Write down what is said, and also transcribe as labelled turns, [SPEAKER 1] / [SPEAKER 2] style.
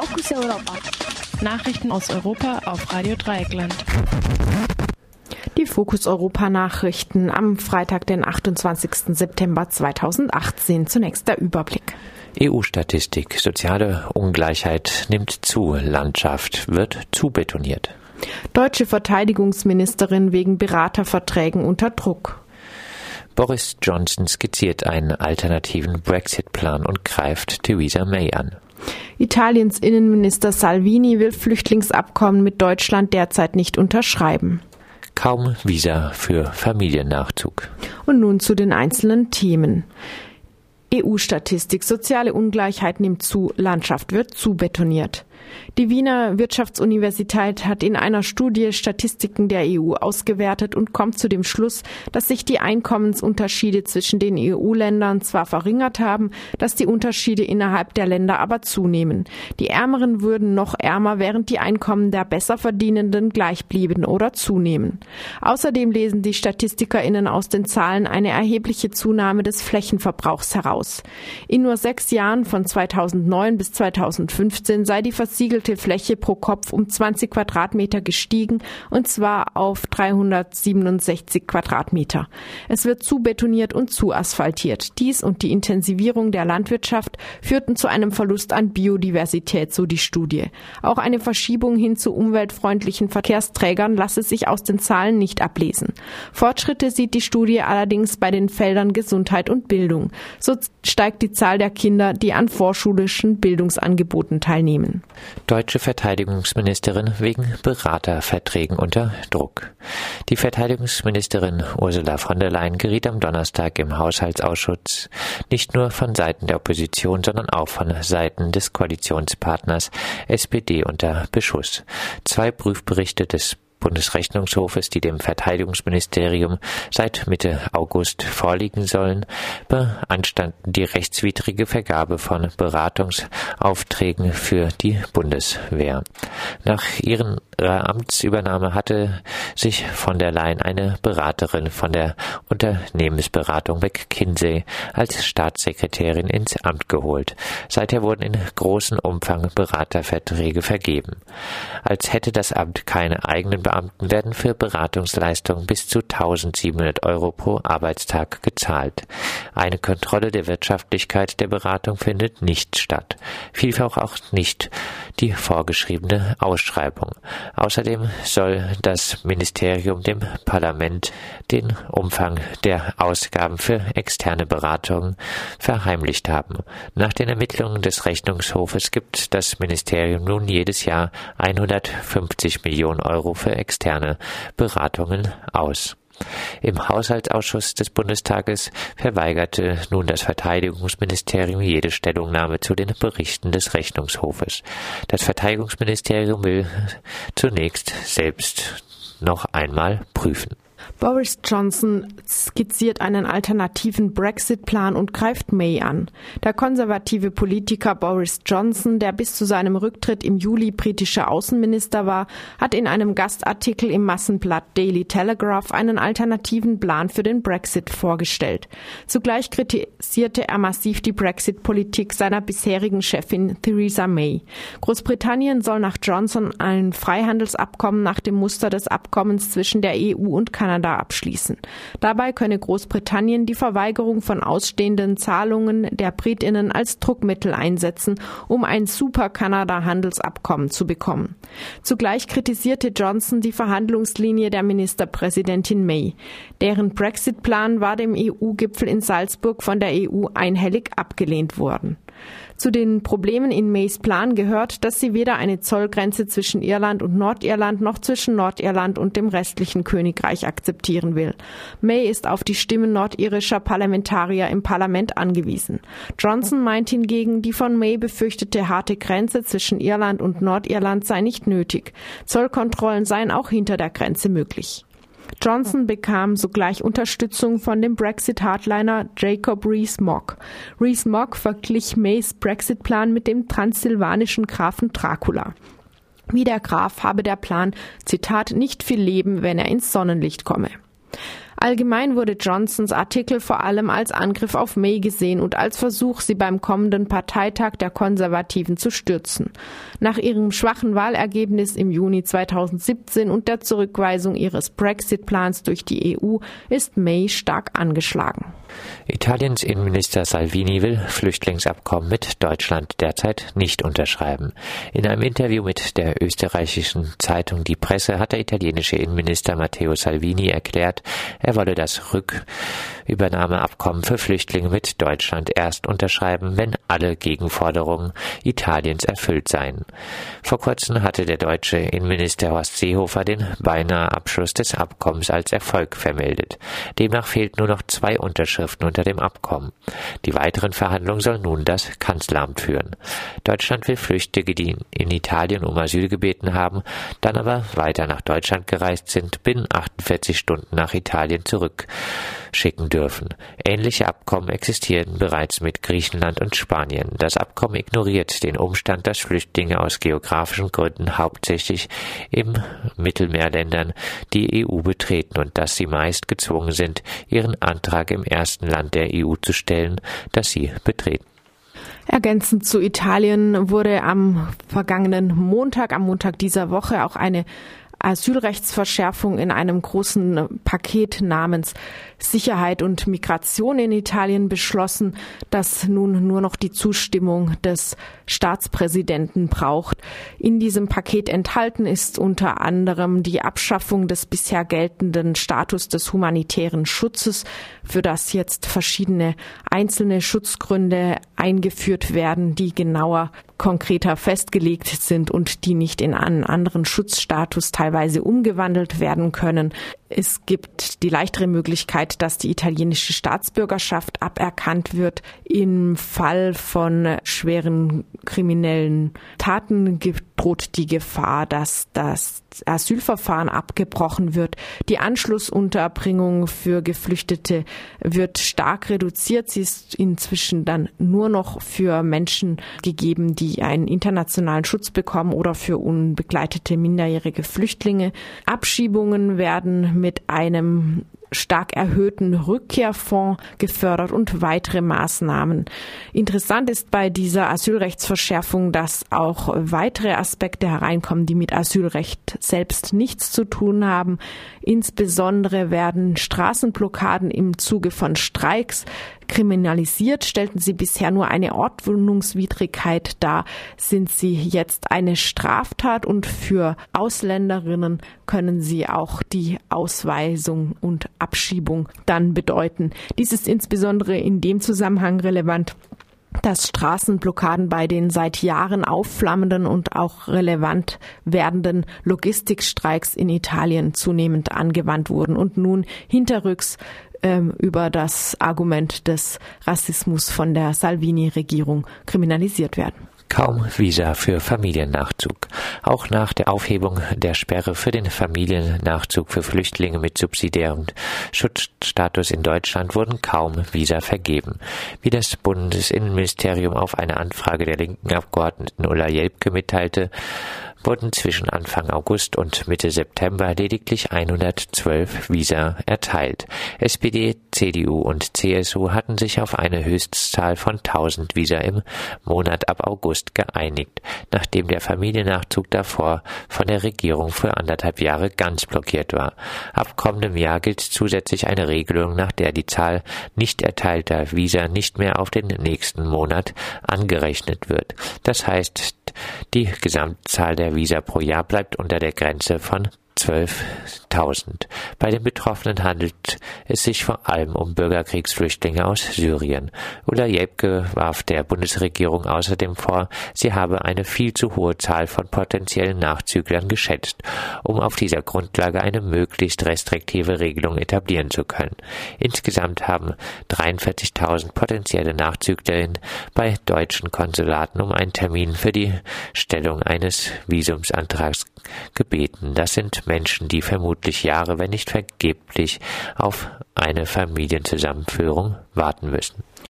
[SPEAKER 1] Fokus Europa.
[SPEAKER 2] Nachrichten aus Europa auf Radio Dreieckland.
[SPEAKER 3] Die Fokus Europa Nachrichten am Freitag, den 28. September 2018. Zunächst der Überblick.
[SPEAKER 4] EU-Statistik. Soziale Ungleichheit nimmt zu. Landschaft wird zubetoniert.
[SPEAKER 3] Deutsche Verteidigungsministerin wegen Beraterverträgen unter Druck.
[SPEAKER 4] Boris Johnson skizziert einen alternativen Brexit-Plan und greift Theresa May an.
[SPEAKER 3] Italiens Innenminister Salvini will Flüchtlingsabkommen mit Deutschland derzeit nicht unterschreiben.
[SPEAKER 4] Kaum Visa für Familiennachzug.
[SPEAKER 3] Und nun zu den einzelnen Themen. EU-Statistik. Soziale Ungleichheit nimmt zu, Landschaft wird zubetoniert. Die Wiener Wirtschaftsuniversität hat in einer Studie Statistiken der EU ausgewertet und kommt zu dem Schluss, dass sich die Einkommensunterschiede zwischen den EU-Ländern zwar verringert haben, dass die Unterschiede innerhalb der Länder aber zunehmen. Die Ärmeren würden noch ärmer, während die Einkommen der Besserverdienenden gleich blieben oder zunehmen. Außerdem lesen die StatistikerInnen aus den Zahlen eine erhebliche Zunahme des Flächenverbrauchs heraus. In nur sechs Jahren von 2009 bis 2015 sei die versiegelte Fläche pro Kopf um 20 Quadratmeter gestiegen und zwar auf 367 Quadratmeter. Es wird zu betoniert und zu asphaltiert. Dies und die Intensivierung der Landwirtschaft führten zu einem Verlust an Biodiversität, so die Studie. Auch eine Verschiebung hin zu umweltfreundlichen Verkehrsträgern lasse sich aus den Zahlen nicht ablesen. Fortschritte sieht die Studie allerdings bei den Feldern Gesundheit und Bildung. So steigt die Zahl der Kinder, die an vorschulischen Bildungsangeboten teilnehmen.
[SPEAKER 4] Deutsche Verteidigungsministerin wegen Beraterverträgen unter Druck. Die Verteidigungsministerin Ursula von der Leyen geriet am Donnerstag im Haushaltsausschuss nicht nur von Seiten der Opposition, sondern auch von Seiten des Koalitionspartners SPD unter Beschuss. Zwei Prüfberichte des Bundesrechnungshofes, die dem Verteidigungsministerium seit Mitte August vorliegen sollen, beanstanden die rechtswidrige Vergabe von Beratungsaufträgen für die Bundeswehr. Nach ihrer Amtsübernahme hatte sich von der Leyen eine Beraterin von der Unternehmensberatung McKinsey als Staatssekretärin ins Amt geholt. Seither wurden in großem Umfang Beraterverträge vergeben. Als hätte das Amt keine eigenen Beamten werden für Beratungsleistungen bis zu 1700 Euro pro Arbeitstag gezahlt. Eine Kontrolle der Wirtschaftlichkeit der Beratung findet nicht statt. Vielfach auch nicht die vorgeschriebene Ausschreibung. Außerdem soll das Ministerium dem Parlament den Umfang der Ausgaben für externe Beratungen verheimlicht haben. Nach den Ermittlungen des Rechnungshofes gibt das Ministerium nun jedes Jahr 150 Millionen Euro für externe Beratungen aus. Im Haushaltsausschuss des Bundestages verweigerte nun das Verteidigungsministerium jede Stellungnahme zu den Berichten des Rechnungshofes. Das Verteidigungsministerium will zunächst selbst noch einmal prüfen.
[SPEAKER 3] Boris Johnson skizziert einen alternativen Brexit-Plan und greift May an. Der konservative Politiker Boris Johnson, der bis zu seinem Rücktritt im Juli britischer Außenminister war, hat in einem Gastartikel im Massenblatt Daily Telegraph einen alternativen Plan für den Brexit vorgestellt. Zugleich kritisierte er massiv die Brexit-Politik seiner bisherigen Chefin Theresa May. Großbritannien soll nach Johnson ein Freihandelsabkommen nach dem Muster des Abkommens zwischen der EU und Kanada Kanada abschließen. Dabei könne Großbritannien die Verweigerung von ausstehenden Zahlungen der Britinnen als Druckmittel einsetzen, um ein Super-Kanada-Handelsabkommen zu bekommen. Zugleich kritisierte Johnson die Verhandlungslinie der Ministerpräsidentin May. Deren Brexit-Plan war dem EU-Gipfel in Salzburg von der EU einhellig abgelehnt worden. Zu den Problemen in Mays Plan gehört, dass sie weder eine Zollgrenze zwischen Irland und Nordirland noch zwischen Nordirland und dem restlichen Königreich akzeptieren will. May ist auf die Stimmen nordirischer Parlamentarier im Parlament angewiesen. Johnson meint hingegen, die von May befürchtete harte Grenze zwischen Irland und Nordirland sei nicht nötig. Zollkontrollen seien auch hinter der Grenze möglich. Johnson bekam sogleich Unterstützung von dem Brexit-Hardliner Jacob Rees-Mogg. Rees-Mogg verglich Mays Brexit-Plan mit dem transsilvanischen Grafen Dracula. Wie der Graf habe der Plan, Zitat, nicht viel Leben, wenn er ins Sonnenlicht komme. Allgemein wurde Johnsons Artikel vor allem als Angriff auf May gesehen und als Versuch, sie beim kommenden Parteitag der Konservativen zu stürzen. Nach ihrem schwachen Wahlergebnis im Juni 2017 und der Zurückweisung ihres Brexit-Plans durch die EU ist May stark angeschlagen.
[SPEAKER 4] Italiens Innenminister Salvini will Flüchtlingsabkommen mit Deutschland derzeit nicht unterschreiben. In einem Interview mit der österreichischen Zeitung Die Presse hat der italienische Innenminister Matteo Salvini erklärt, er wolle das Rückübernahmeabkommen für Flüchtlinge mit Deutschland erst unterschreiben, wenn alle Gegenforderungen Italiens erfüllt seien. Vor kurzem hatte der deutsche Innenminister Horst Seehofer den beinahe Abschluss des Abkommens als Erfolg vermeldet. Demnach fehlt nur noch zwei Unterschriften unter dem Abkommen. Die weiteren Verhandlungen soll nun das Kanzleramt führen. Deutschland will Flüchtige, die in Italien um Asyl gebeten haben, dann aber weiter nach Deutschland gereist sind, binnen 48 Stunden nach Italien zurückschicken dürfen. Ähnliche Abkommen existieren bereits mit Griechenland und Spanien. Das Abkommen ignoriert den Umstand, dass Flüchtlinge aus geografischen Gründen hauptsächlich im Mittelmeerländern die EU betreten und dass sie meist gezwungen sind, ihren Antrag im ersten Land der EU zu stellen, das sie betreten.
[SPEAKER 3] Ergänzend zu Italien wurde am vergangenen Montag, am Montag dieser Woche auch eine Asylrechtsverschärfung in einem großen Paket namens Sicherheit und Migration in Italien beschlossen, das nun nur noch die Zustimmung des Staatspräsidenten braucht. In diesem Paket enthalten ist unter anderem die Abschaffung des bisher geltenden Status des humanitären Schutzes, für das jetzt verschiedene einzelne Schutzgründe eingeführt werden, die genauer konkreter festgelegt sind und die nicht in einen anderen Schutzstatus teilweise umgewandelt werden können. Es gibt die leichtere Möglichkeit, dass die italienische Staatsbürgerschaft aberkannt wird. Im Fall von schweren kriminellen Taten droht die Gefahr, dass das Asylverfahren abgebrochen wird. Die Anschlussunterbringung für Geflüchtete wird stark reduziert. Sie ist inzwischen dann nur noch für Menschen gegeben, die einen internationalen Schutz bekommen oder für unbegleitete minderjährige Flüchtlinge. Abschiebungen werden mit einem stark erhöhten Rückkehrfonds gefördert und weitere Maßnahmen. Interessant ist bei dieser Asylrechtsverschärfung, dass auch weitere Aspekte hereinkommen, die mit Asylrecht selbst nichts zu tun haben. Insbesondere werden Straßenblockaden im Zuge von Streiks kriminalisiert. Stellten sie bisher nur eine Ordnungswidrigkeit dar, sind sie jetzt eine Straftat und für Ausländerinnen können sie auch die Ausweisung und Abschiebung dann bedeuten. Dies ist insbesondere in dem Zusammenhang relevant, dass Straßenblockaden bei den seit Jahren aufflammenden und auch relevant werdenden Logistikstreiks in Italien zunehmend angewandt wurden und nun hinterrücks ähm, über das Argument des Rassismus von der Salvini-Regierung kriminalisiert werden.
[SPEAKER 4] Kaum Visa für Familiennachzug. Auch nach der Aufhebung der Sperre für den Familiennachzug für Flüchtlinge mit subsidiärem Schutzstatus in Deutschland wurden kaum Visa vergeben. Wie das Bundesinnenministerium auf eine Anfrage der linken Abgeordneten Ulla Jelpke mitteilte, wurden zwischen Anfang August und Mitte September lediglich 112 Visa erteilt. SPD, CDU und CSU hatten sich auf eine Höchstzahl von 1000 Visa im Monat ab August geeinigt, nachdem der Familiennachzug davor von der Regierung für anderthalb Jahre ganz blockiert war. Ab kommendem Jahr gilt zusätzlich eine Regelung, nach der die Zahl nicht erteilter Visa nicht mehr auf den nächsten Monat angerechnet wird. Das heißt, die Gesamtzahl der Visa pro Jahr bleibt unter der Grenze von 12.000. Bei den Betroffenen handelt es sich vor allem um Bürgerkriegsflüchtlinge aus Syrien. Ulla Jebke warf der Bundesregierung außerdem vor, sie habe eine viel zu hohe Zahl von potenziellen Nachzüglern geschätzt, um auf dieser Grundlage eine möglichst restriktive Regelung etablieren zu können. Insgesamt haben 43.000 potenzielle Nachzüglerinnen bei deutschen Konsulaten um einen Termin für die Stellung eines Visumsantrags gebeten. Das sind Menschen, die vermutlich Jahre, wenn nicht vergeblich, auf eine Familienzusammenführung warten müssen.